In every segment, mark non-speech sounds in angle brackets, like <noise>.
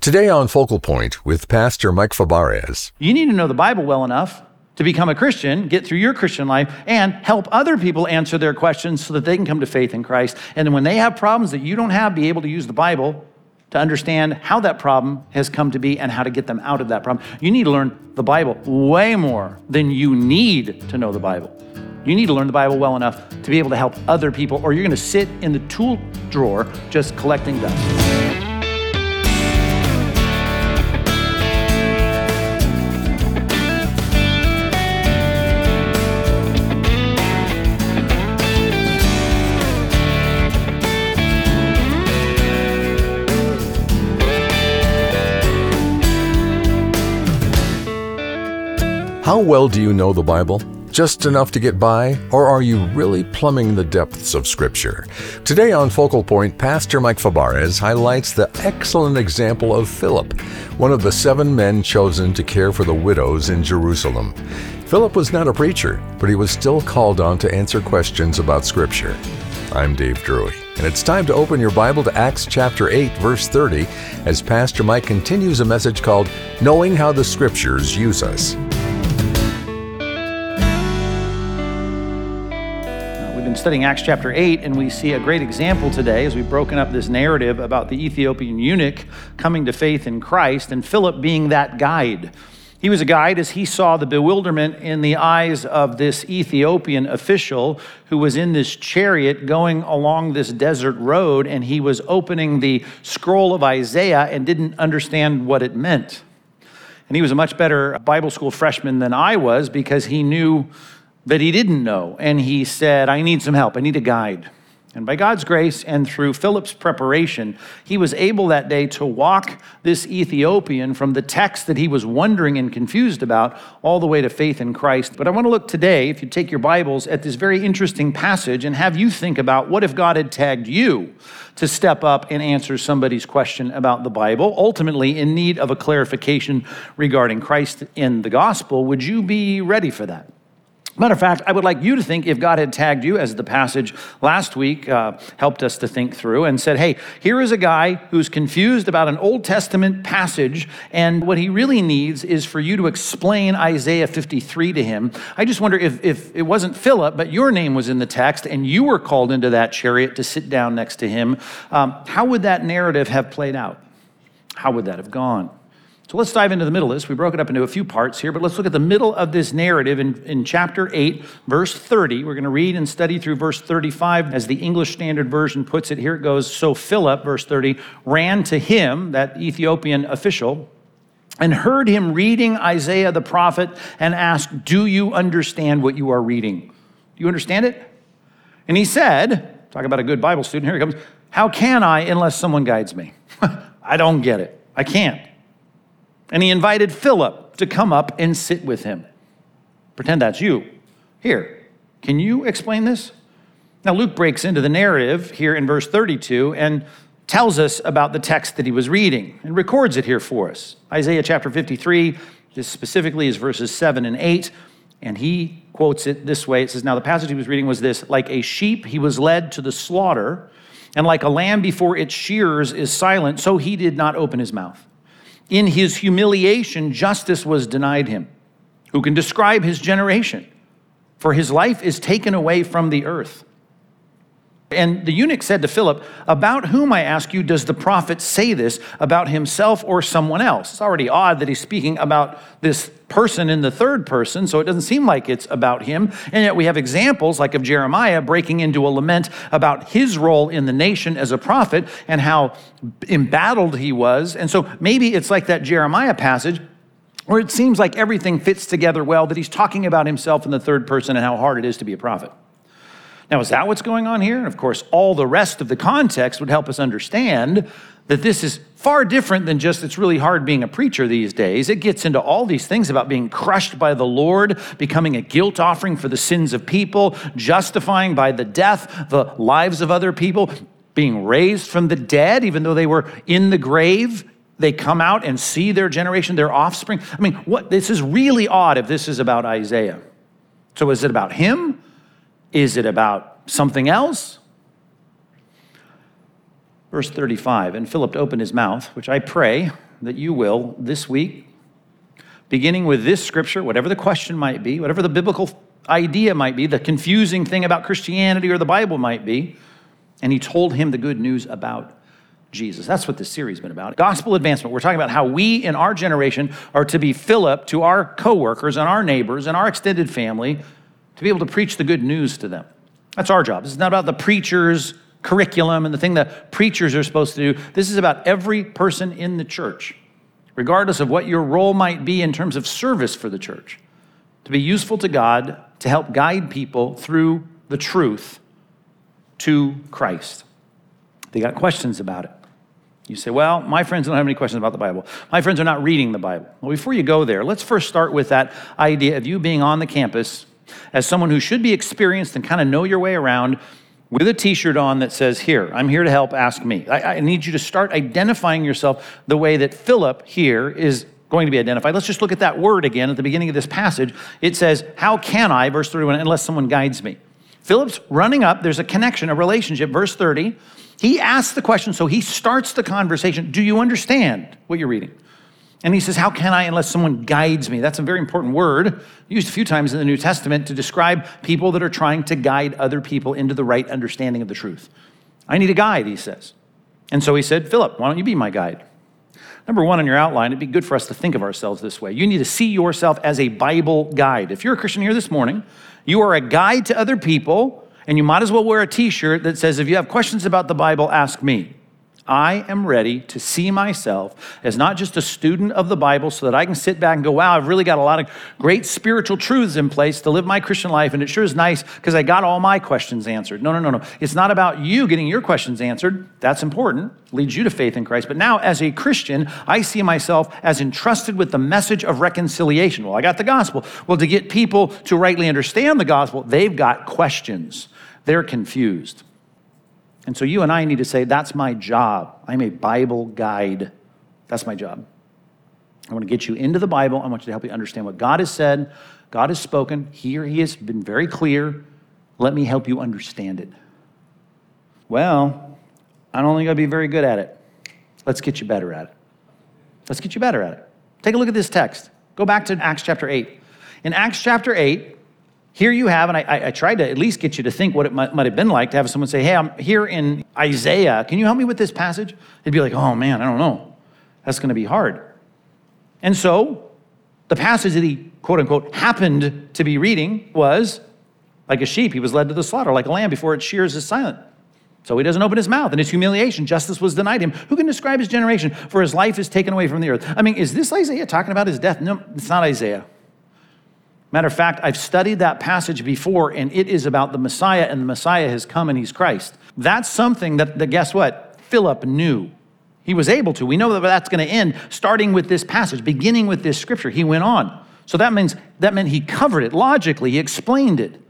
Today on Focal Point with Pastor Mike Fabarez. You need to know the Bible well enough to become a Christian, get through your Christian life, and help other people answer their questions so that they can come to faith in Christ. And when they have problems that you don't have, be able to use the Bible to understand how that problem has come to be and how to get them out of that problem. You need to learn the Bible way more than you need to know the Bible. You need to learn the Bible well enough to be able to help other people, or you're going to sit in the tool drawer just collecting dust. How well do you know the Bible? Just enough to get by, or are you really plumbing the depths of Scripture? Today on Focal Point, Pastor Mike Fabarez highlights the excellent example of Philip, one of the seven men chosen to care for the widows in Jerusalem. Philip was not a preacher, but he was still called on to answer questions about Scripture. I'm Dave Drury, and it's time to open your Bible to Acts chapter 8, verse 30, as Pastor Mike continues a message called Knowing How the Scriptures Use Us. Studying Acts chapter 8, and we see a great example today as we've broken up this narrative about the Ethiopian eunuch coming to faith in Christ and Philip being that guide. He was a guide as he saw the bewilderment in the eyes of this Ethiopian official who was in this chariot going along this desert road, and he was opening the scroll of Isaiah and didn't understand what it meant. And he was a much better Bible school freshman than I was because he knew that he didn't know. And he said, I need some help. I need a guide. And by God's grace and through Philip's preparation, he was able that day to walk this Ethiopian from the text that he was wondering and confused about all the way to faith in Christ. But I want to look today, if you take your Bibles, at this very interesting passage and have you think about what if God had tagged you to step up and answer somebody's question about the Bible, ultimately in need of a clarification regarding Christ in the gospel. Would you be ready for that? Matter of fact, I would like you to think if God had tagged you, as the passage last week uh, helped us to think through, and said, hey, here is a guy who's confused about an Old Testament passage, and what he really needs is for you to explain Isaiah 53 to him. I just wonder if, if it wasn't Philip, but your name was in the text, and you were called into that chariot to sit down next to him, um, how would that narrative have played out? How would that have gone? So let's dive into the middle of this. We broke it up into a few parts here, but let's look at the middle of this narrative in, in chapter 8, verse 30. We're going to read and study through verse 35 as the English Standard Version puts it. Here it goes So Philip, verse 30, ran to him, that Ethiopian official, and heard him reading Isaiah the prophet and asked, Do you understand what you are reading? Do you understand it? And he said, Talk about a good Bible student. Here he comes. How can I unless someone guides me? <laughs> I don't get it. I can't. And he invited Philip to come up and sit with him. Pretend that's you. Here, can you explain this? Now, Luke breaks into the narrative here in verse 32 and tells us about the text that he was reading and records it here for us. Isaiah chapter 53, this specifically is verses 7 and 8, and he quotes it this way. It says, Now the passage he was reading was this Like a sheep, he was led to the slaughter, and like a lamb before its shears is silent, so he did not open his mouth. In his humiliation, justice was denied him. Who can describe his generation? For his life is taken away from the earth. And the eunuch said to Philip, About whom, I ask you, does the prophet say this? About himself or someone else? It's already odd that he's speaking about this person in the third person, so it doesn't seem like it's about him. And yet we have examples like of Jeremiah breaking into a lament about his role in the nation as a prophet and how embattled he was. And so maybe it's like that Jeremiah passage where it seems like everything fits together well, that he's talking about himself in the third person and how hard it is to be a prophet. Now, is that what's going on here? And of course, all the rest of the context would help us understand that this is far different than just it's really hard being a preacher these days. It gets into all these things about being crushed by the Lord, becoming a guilt offering for the sins of people, justifying by the death the lives of other people, being raised from the dead, even though they were in the grave. They come out and see their generation, their offspring. I mean, what this is really odd if this is about Isaiah. So is it about him? Is it about something else? Verse 35 And Philip opened his mouth, which I pray that you will this week, beginning with this scripture, whatever the question might be, whatever the biblical idea might be, the confusing thing about Christianity or the Bible might be, and he told him the good news about Jesus. That's what this series has been about. Gospel advancement. We're talking about how we in our generation are to be Philip to our coworkers and our neighbors and our extended family to be able to preach the good news to them. That's our job. This is not about the preacher's curriculum and the thing that preachers are supposed to do. This is about every person in the church, regardless of what your role might be in terms of service for the church, to be useful to God to help guide people through the truth to Christ. They got questions about it. You say, well, my friends don't have any questions about the Bible. My friends are not reading the Bible. Well, before you go there, let's first start with that idea of you being on the campus as someone who should be experienced and kind of know your way around with a t shirt on that says, Here, I'm here to help, ask me. I, I, need you to start identifying yourself the way that Philip here is going to be identified. Let's just look at that word again at the beginning of this passage. It says, How can I, verse 31, unless someone guides me? Philip's running up, there's a connection, a relationship. Verse 30 he asks the question, so he starts the conversation Do you understand what you're reading? And he says, How can I unless someone guides me? That's a very important word, used a few times in the New Testament to describe people that are trying to guide other people into the right understanding of the truth. I need a guide, he says. And so he said, Philip, why don't you be my guide? Number one on your outline, it'd be good for us to think of ourselves this way. You need to see yourself as a Bible guide. If you're a Christian here this morning, you are a guide to other people and you might as well wear a t shirt that says, If you have questions about the Bible, ask me. I am ready to see myself as not just a student of the Bible so that I can sit back and go, wow, I've really got a lot of great spiritual truths in place to live my Christian life, and it sure is nice because I got all my questions answered. No, no, no, no. It's not about you getting your questions answered. That's important, leads you to faith in Christ. But now, as a Christian, I see myself as entrusted with the message of reconciliation. Well, I got the gospel. Well, to get people to rightly understand the gospel, they've got questions, they're confused. And so you and I need to say, that's my job. I'm a Bible guide. That's my job. I want to get you into the Bible. I want you to help you understand what God has said, God has spoken. Here he has been very clear. Let me help you understand it. Well, I don't think I'd be very good at it. Let's get you better at it. Let's get you better at it. Take a look at this text. Go back to Acts chapter 8. In Acts chapter 8, here you have, and I, I, tried to at least get you to think what it might, might, have been like to have someone say, Hey, I'm here in Isaiah. Can you help me with this passage? They'd be like, Oh man, I don't know. That's going to be hard. And so the passage that he, quote unquote, happened to be reading was like a sheep, he was led to the slaughter, like a lamb before its shears is silent. So he doesn't open his mouth. In his humiliation, justice was denied him. Who can describe his generation? For his life is taken away from the earth. I mean, is this Isaiah talking about his death? No, it's not Isaiah. Matter of fact, I've studied that passage before, and it is about the Messiah, and the Messiah has come and he's Christ. That's something that, that guess what? Philip knew. He was able to. We know that that's going to end starting with this passage, beginning with this scripture. He went on. So that means that meant he covered it logically, he explained it.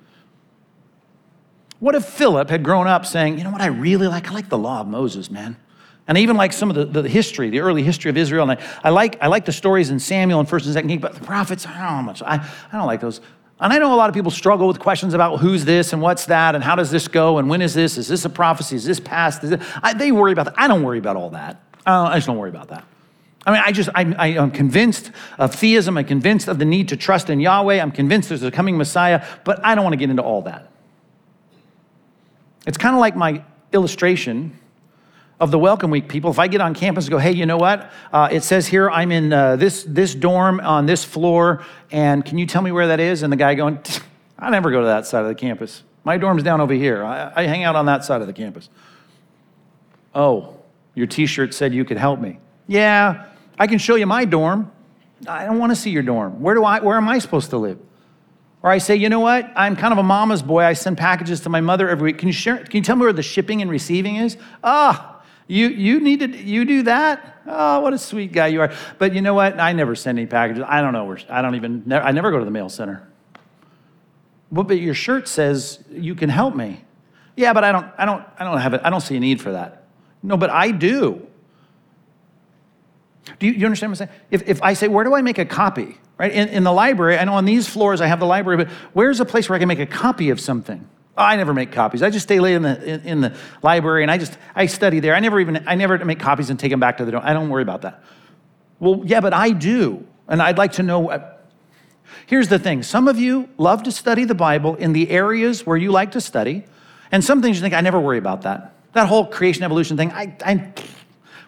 What if Philip had grown up saying, you know what I really like? I like the law of Moses, man. And even like some of the, the history, the early history of Israel. And I, I, like, I like the stories in Samuel and 1st and 2nd Kings, but the prophets, I don't know much. I, I don't like those. And I know a lot of people struggle with questions about who's this and what's that and how does this go and when is this? Is this a prophecy? Is this past? Is? I, they worry about that. I don't worry about all that. Uh, I just don't worry about that. I mean, I just, I, I, am convinced of theism. I'm convinced of the need to trust in Yahweh. I'm convinced there's a coming Messiah, but I don't want to get into all that. It's kind of like my illustration of the Welcome Week people, if I get on campus and go, hey, you know what? Uh, it says here I'm in uh, this, this dorm on this floor, and can you tell me where that is? And the guy going, <laughs> I never go to that side of the campus. My dorm's down over here. I, I hang out on that side of the campus. Oh, your t shirt said you could help me. Yeah, I can show you my dorm. I don't want to see your dorm. Where, do I, where am I supposed to live? Or I say, you know what? I'm kind of a mama's boy. I send packages to my mother every week. Can you, share, can you tell me where the shipping and receiving is? Ah, you, you need to, you do that? Oh, what a sweet guy you are. But you know what? I never send any packages. I don't know where, I don't even, I never go to the mail center. Well, but your shirt says you can help me. Yeah, but I don't, I don't, I don't have it. I don't see a need for that. No, but I do. Do you, you understand what I'm saying? If, if I say, where do I make a copy? Right? In, in the library, I know on these floors I have the library, but where's a place where I can make a copy of something? I never make copies. I just stay late in the, in, in, the library and I just, I study there. I never even, I never make copies and take them back to the dorm. I don't worry about that. Well, yeah, but I do. And I'd like to know. uh, Here's the thing some of you love to study the Bible in the areas where you like to study, and some things you think, I never worry about that. That whole creation evolution thing, I, I,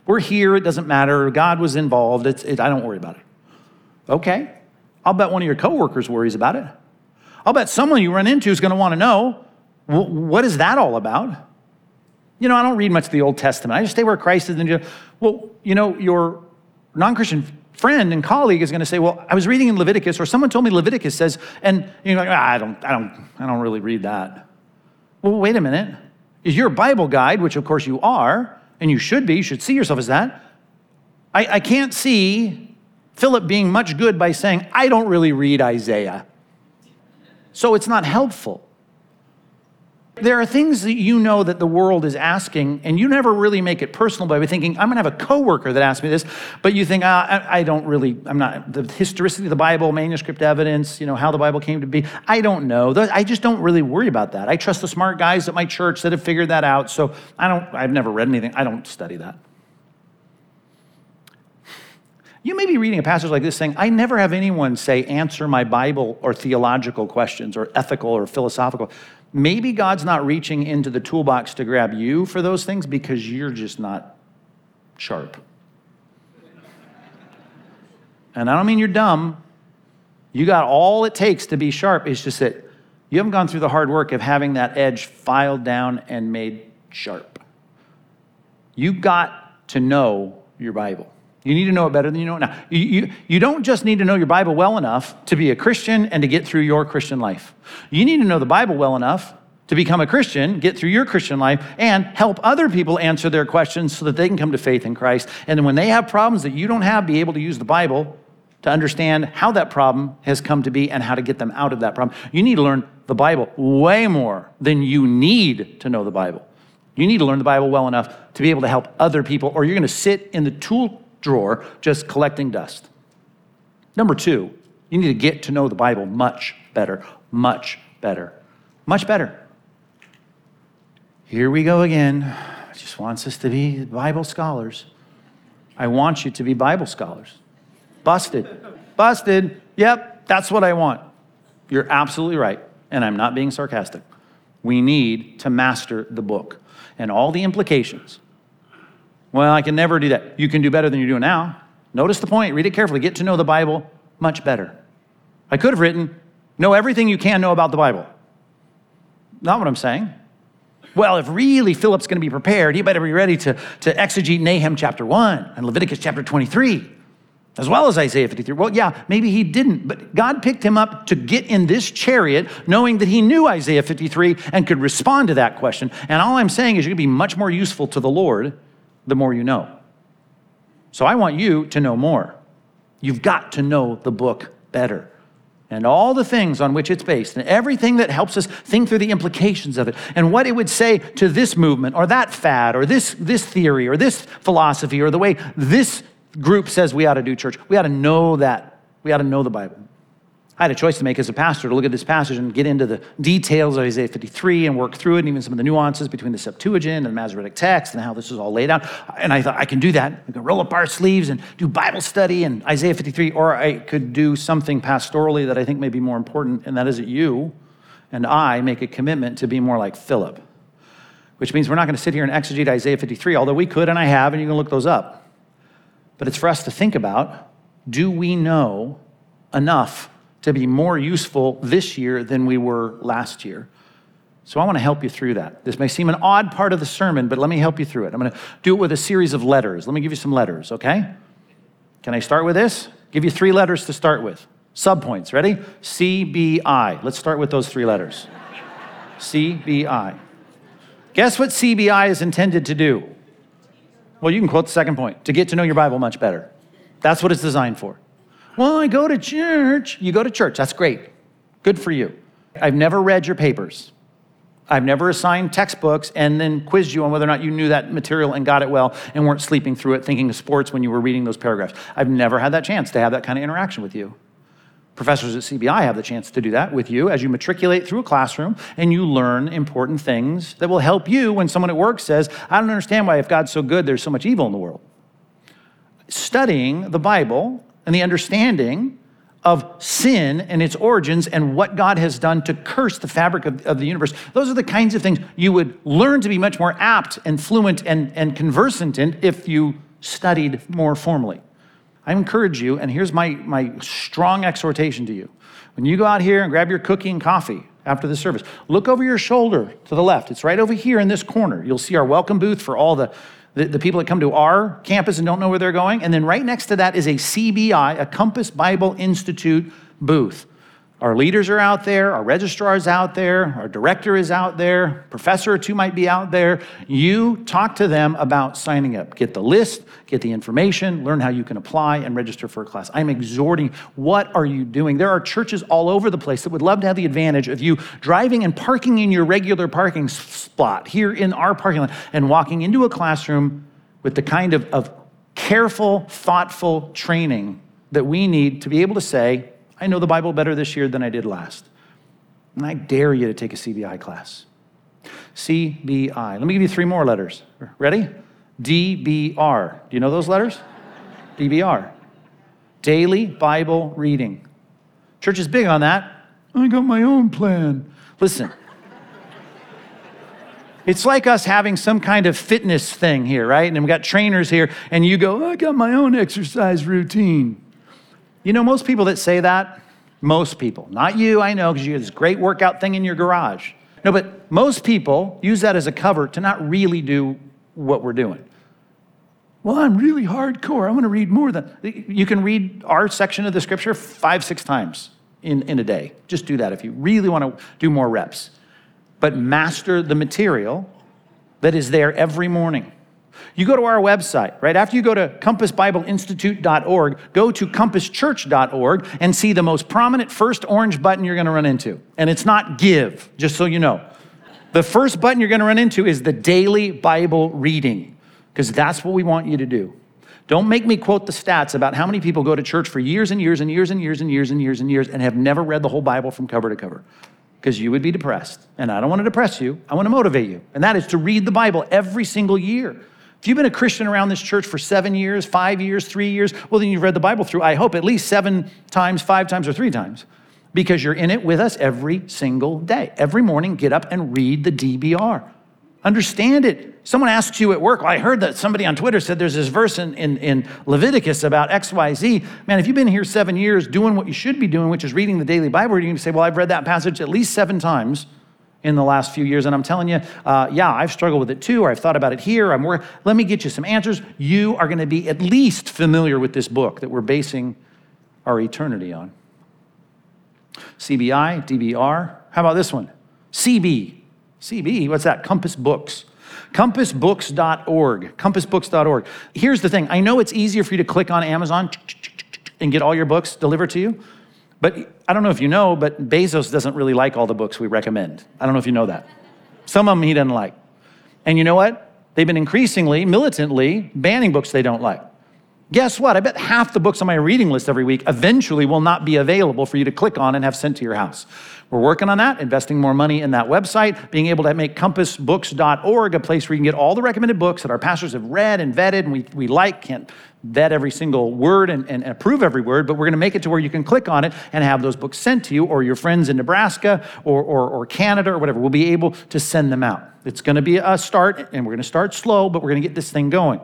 we're here, it doesn't matter. God was involved, it's, it, I don't worry about it. Okay, I'll bet one of your coworkers worries about it. I'll bet someone you run into is going to want to know, "Wh- what is that all about? You know, I don't read much of the Old Testament. I just stay where Christ is. And well, you know, your non-Christian friend and colleague is going to say, "Well, I was reading in Leviticus, or someone told me Leviticus says," and you're like, ah, "I don't, I don't, I don't really read that." Well, wait a minute. Is your Bible guide, which of course you are, and you should be, you should see yourself as that. I, I can't see Philip being much good by saying, "I don't really read Isaiah," so it's not helpful. There are things that you know that the world is asking, and you never really make it personal by thinking, I'm gonna have a coworker that asked me this, but you think, ah, I, I don't really, I'm not, the historicity of the Bible, manuscript evidence, you know, how the Bible came to be, I don't know. I just don't really worry about that. I trust the smart guys at my church that have figured that out, so I don't, I've never read anything, I don't study that. You may be reading a passage like this saying, I never have anyone say, answer my Bible or theological questions or ethical or philosophical. Maybe God's not reaching into the toolbox to grab you for those things because you're just not sharp. And I don't mean you're dumb. You got all it takes to be sharp. It's just that you haven't gone through the hard work of having that edge filed down and made sharp. You got to know your Bible. You need to know it better than you know it now. You, you, you don't just need to know your Bible well enough to be a Christian and to get through your Christian life. You need to know the Bible well enough to become a Christian, get through your Christian life, and help other people answer their questions so that they can come to faith in Christ. And then when they have problems that you don't have, be able to use the Bible to understand how that problem has come to be and how to get them out of that problem. You need to learn the Bible way more than you need to know the Bible. You need to learn the Bible well enough to be able to help other people, or you're going to sit in the tool drawer just collecting dust. Number two, you need to get to know the Bible much better, much better, much better. Here we go again. Just wants us to be Bible scholars. I want you to be Bible scholars. Busted. Busted. Yep, that's what I want. You're absolutely right. And I'm not being sarcastic. We need to master the book and all the implications. Well, I can never do that. You can do better than you're doing now. Notice the point, read it carefully, get to know the Bible much better. I could have written, know everything you can know about the Bible. Not what I'm saying. Well, if really Philip's going to be prepared, he better be ready to, to exegete Nahum chapter 1 and Leviticus chapter 23, as well as Isaiah 53. Well, yeah, maybe he didn't, but God picked him up to get in this chariot knowing that he knew Isaiah 53 and could respond to that question. And all I'm saying is you're going to be much more useful to the Lord the more you know. So I want you to know more. You've got to know the book better and all the things on which it's based and everything that helps us think through the implications of it and what it would say to this movement or that fad or this, this theory or this philosophy or the way this group says we ought to do church. We ought to know that. We ought to know the Bible. I had a choice to make as a pastor to look at this passage and get into the details of Isaiah 53 and work through it, and even some of the nuances between the Septuagint and the Masoretic text and how this is all laid out. And I thought I can do that. I can roll up our sleeves and do Bible study and Isaiah 53, or I could do something pastorally that I think may be more important, and that is that you and I make a commitment to be more like Philip, which means we're not going to sit here and exegete Isaiah 53, although we could and I have, and you can look those up. But it's for us to think about do we know enough to be more useful this year than we were last year? So I want to help you through that. This may seem an odd part of the sermon, but let me help you through it. I'm going to do it with a series of letters. Let me give you some letters, okay? Can I start with this? Give you three letters to start with. Subpoints, ready? C, B, I. Let's start with those three letters. C, B, I. Guess what CBI is intended to do? Well, you can quote the second point to get to know your Bible much better. That's what it's designed for. Well, I go to church. You go to church. That's great. Good for you. I've never read your papers. I've never assigned textbooks and then quizzed you on whether or not you knew that material and got it well and weren't sleeping through it thinking of sports when you were reading those paragraphs. I've never had that chance to have that kind of interaction with you. Professors at CBI have the chance to do that with you as you matriculate through a classroom and you learn important things that will help you when someone at work says, I don't understand why, if God's so good, there's so much evil in the world. studying the Bible and the understanding of sin and its origins and what God has done to curse the fabric of, of, the universe. Those are the kinds of things you would learn to be much more apt and fluent and, and conversant in if you studied more formally. I encourage you, and here's my, my strong exhortation to you. When you go out here and grab your cookie and coffee after the service, look over your shoulder to the left. It's right over here in this corner. You'll see our welcome booth for all the the, the, people that come to our campus and don't know where they're going. And then right next to that is a CBI, a Compass Bible Institute booth. Our leaders are out there, our registrar is out there, our director is out there, professor or two might be out there. You talk to them about signing up. Get the list, get the information, learn how you can apply and register for a class. I'm exhorting, what are you doing? There are churches all over the place that would love to have the advantage of you driving and parking in your regular parking spot here in our parking lot and walking into a classroom with the kind of, of careful, thoughtful training that we need to be able to say, I know the Bible better this year than I did last. And I dare you to take a CBI class. CBI. Let me give you three more letters. Ready? DBR. Do you know those letters? DBR. Daily Bible reading. Church is big on that. I got my own plan. Listen. It's like us having some kind of fitness thing here, right? And we've got trainers here, and you go, I got my own exercise routine. You know, most people that say that, most people, not you, I know, because you have this great workout thing in your garage. No, but most people use that as a cover to not really do what we're doing. Well, I'm really hardcore. I want to read more than. You can read our section of the scripture five, six times in, in a day. Just do that if you really want to do more reps. But master the material that is there every morning. You go to our website, right? After you go to compassbibleinstitute.org, go to compasschurch.org and see the most prominent first orange button you're going to run into. And it's not give, just so you know. The first button you're going to run into is the daily Bible reading, because that's what we want you to do. Don't make me quote the stats about how many people go to church for years and years and years and years and years and years and years and have never read the whole Bible from cover to cover because you would be depressed. And I don't want to depress you, I want to motivate you. And that is to read the Bible every single year. If you've been a Christian around this church for seven years, five years, three years, well, then you've read the Bible through, I hope, at least seven times, five times, or three times, because you're in it with us every single day. Every morning, get up and read the DBR. Understand it. Someone asks you at work, well, I heard that somebody on Twitter said there's this verse in, in, in Leviticus about XYZ. Man, if you've been here seven years doing what you should be doing, which is reading the daily Bible, going to say, well, I've read that passage at least seven times in the last few years. And I'm telling you, uh, yeah, I've struggled with it too, or I've thought about it here. I'm more, let me get you some answers. You are going to be at least familiar with this book that we're basing our eternity on. CBI, DBR. How about this one? CB. CB, what's that? Compass Books. Compassbooks.org. Compassbooks.org. Here's the thing I know it's easier for you to click on Amazon and get all your books delivered to you. But I don't know if you know, but Bezos doesn't really like all the books we recommend. I don't know if you know that. Some of them he doesn't like. And you know what? They've been increasingly, militantly banning books they don't like. Guess what? I bet half the books on my reading list every week eventually will not be available for you to click on and have sent to your house. We're working on that, investing more money in that website, being able to make compassbooks.org a place where you can get all the recommended books that our pastors have read and vetted and we, we like. Can't vet every single word and, and approve every word, but we're going to make it to where you can click on it and have those books sent to you or your friends in Nebraska or, or, or Canada or whatever. We'll be able to send them out. It's going to be a start, and we're going to start slow, but we're going to get this thing going.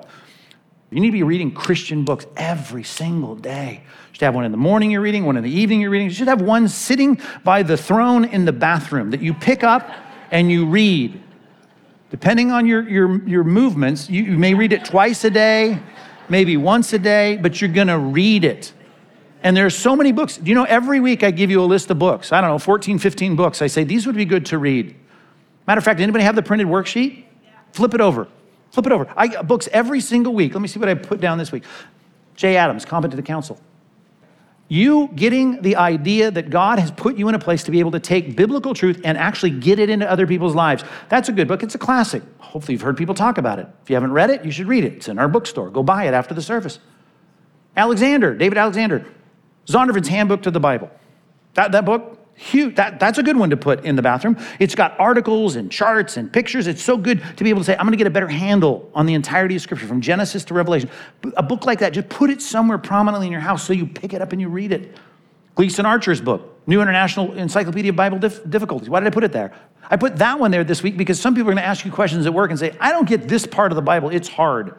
You need to be reading Christian books every single day. You should have one in the morning you're reading, one in the evening you're reading. You should have one sitting by the throne in the bathroom that you pick up and you read. Depending on your, your, your movements, you, you may read it twice a day, maybe once a day, but you're gonna read it. And there's so many books. Do you know, every week I give you a list of books. I don't know, 14, 15 books. I say, these would be good to read. Matter of fact, anybody have the printed worksheet? Flip it over. Flip it over. I get books every single week. Let me see what I put down this week. Jay Adams, Competent to the Counsel. You getting the idea that God has put you in a place to be able to take biblical truth and actually get it into other people's lives. That's a good book. It's a classic. Hopefully, you've heard people talk about it. If you haven't read it, you should read it. It's in our bookstore. Go buy it after the service. Alexander, David Alexander, Zondervan's Handbook to the Bible. That, that book Huge. That, that's a good one to put in the bathroom. It's got articles and charts and pictures. It's so good to be able to say, I'm going to get a better handle on the entirety of Scripture from Genesis to Revelation. A book like that, just put it somewhere prominently in your house so you pick it up and you read it. Gleason Archer's book, New International Encyclopedia of Bible Dif- Difficulties. Why did I put it there? I put that one there this week because some people are going to ask you questions at work and say, I don't get this part of the Bible, it's hard.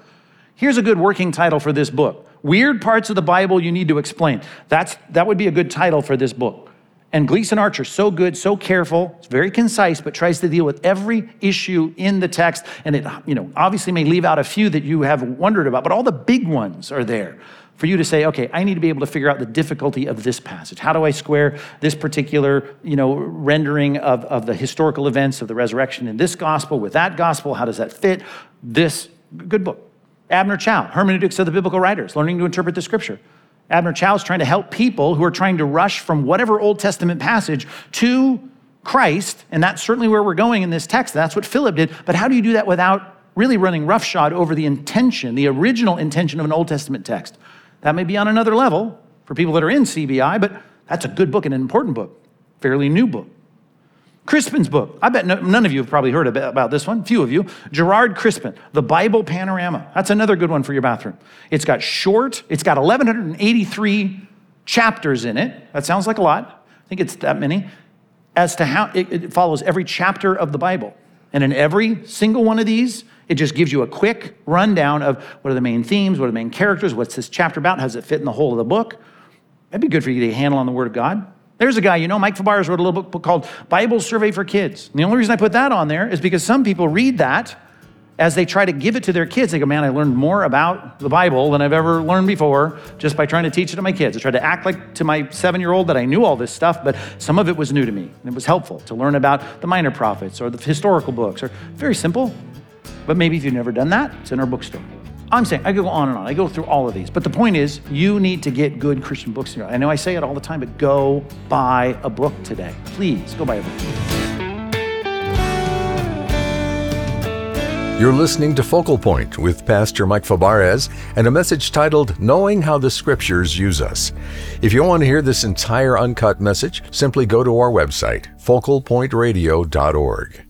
Here's a good working title for this book Weird Parts of the Bible You Need to Explain. That's, that would be a good title for this book. And Gleason Archer, so good, so careful, it's very concise, but tries to deal with every issue in the text. And it, you know, obviously may leave out a few that you have wondered about, but all the big ones are there for you to say, okay, I need to be able to figure out the difficulty of this passage. How do I square this particular, you know, rendering of, of the historical events of the resurrection in this gospel with that gospel? How does that fit? This good book. Abner Chou, Hermeneutics of the Biblical Writers, Learning to Interpret the Scripture. Abner Chou is trying to help people who are trying to rush from whatever Old Testament passage to Christ, and that's certainly where we're going in this text. That's what Philip did. But how do you do that without really running roughshod over the intention, the original intention of an Old Testament text? That may be on another level for people that are in CBI, but that's a good book and an important book, fairly new book. Chrispin's book. I bet no, none of you have probably heard about this one, few of you. Gerard Chrispin, The Bible Panorama. That's another good one for your bathroom. It's got short, it's got 1,183 chapters in it. That sounds like a lot. I think it's that many. As to how it, it follows every chapter of the Bible. And in every single one of these, it just gives you a quick rundown of what are the main themes, what are the main characters, what's this chapter about, how does it fit in the whole of the book. That'd be good for you to handle on the Word of God. There's a guy, you know, Mike Fabarez wrote a little book called Bible Survey for Kids. And the only reason I put that on there is because some people read that as they try to give it to their kids. They go, man, I learned more about the Bible than I've ever learned before just by trying to teach it to my kids. I tried to act like to my seven year old that I knew all this stuff, but some of it was new to me. And it was helpful to learn about the minor prophets or the historical books, or very simple. But maybe if you've never done that, it's in our bookstore. I'm saying I could go on and on. I go through all of these. But the point is, you need to get good Christian books. I know I say it all the time, but go buy a book today. Please go buy a book. You're listening to Focal Point with Pastor Mike Fabarez and a message titled Knowing How the Scriptures Use Us. If you want to hear this entire uncut message, simply go to our website, focalpointradio.org.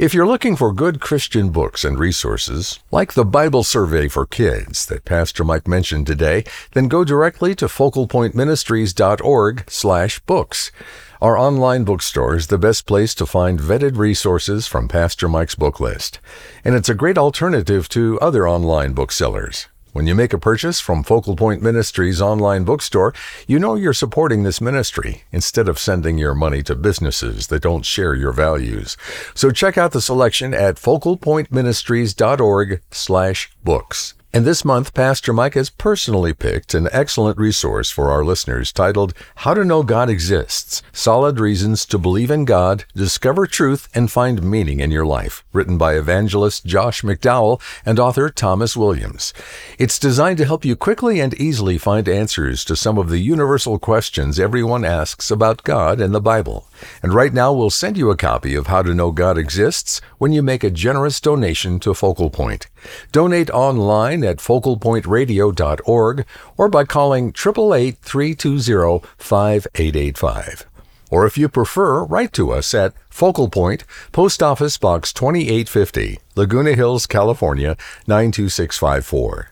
If you're looking for good Christian books and resources, like the Bible Survey for Kids that Pastor Mike mentioned today, then go directly to focalpointministries.org/books. Our online bookstore is the best place to find vetted resources from Pastor Mike's book list, and it's a great alternative to other online booksellers. When you make a purchase from Focal Point Ministries online bookstore, you know you're supporting this ministry instead of sending your money to businesses that don't share your values. So check out the selection at focalpointministries.org/books. And this month, Pastor Mike has personally picked an excellent resource for our listeners titled How to Know God Exists Solid Reasons to Believe in God, Discover Truth, and Find Meaning in Your Life, written by evangelist Josh McDowell and author Thomas Williams. It's designed to help you quickly and easily find answers to some of the universal questions everyone asks about God and the Bible. And right now, we'll send you a copy of How to Know God Exists when you make a generous donation to Focal Point. Donate online at focalpointradio.org or by calling 888 320 5885. Or if you prefer, write to us at Focal Point, Post Office Box 2850, Laguna Hills, California 92654.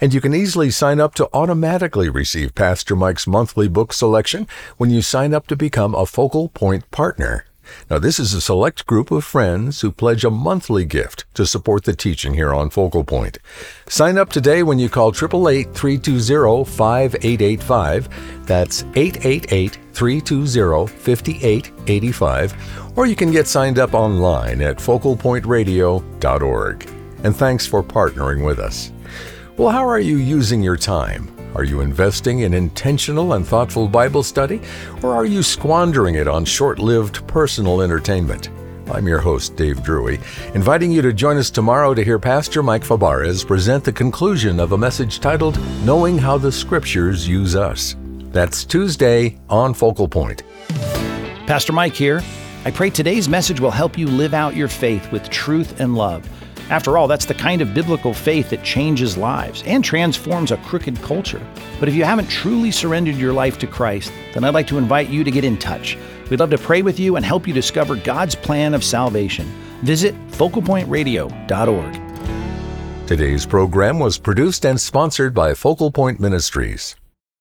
And you can easily sign up to automatically receive Pastor Mike's monthly book selection when you sign up to become a Focal Point partner. Now, this is a select group of friends who pledge a monthly gift to support the teaching here on Focal Point. Sign up today when you call 888 320 5885. That's 888 320 5885. Or you can get signed up online at focalpointradio.org. And thanks for partnering with us. Well, how are you using your time? Are you investing in intentional and thoughtful Bible study, or are you squandering it on short lived personal entertainment? I'm your host, Dave Drury, inviting you to join us tomorrow to hear Pastor Mike Fabarez present the conclusion of a message titled Knowing How the Scriptures Use Us. That's Tuesday on Focal Point. Pastor Mike here. I pray today's message will help you live out your faith with truth and love. After all, that's the kind of biblical faith that changes lives and transforms a crooked culture. But if you haven't truly surrendered your life to Christ, then I'd like to invite you to get in touch. We'd love to pray with you and help you discover God's plan of salvation. Visit focalpointradio.org. Today's program was produced and sponsored by Focal Point Ministries.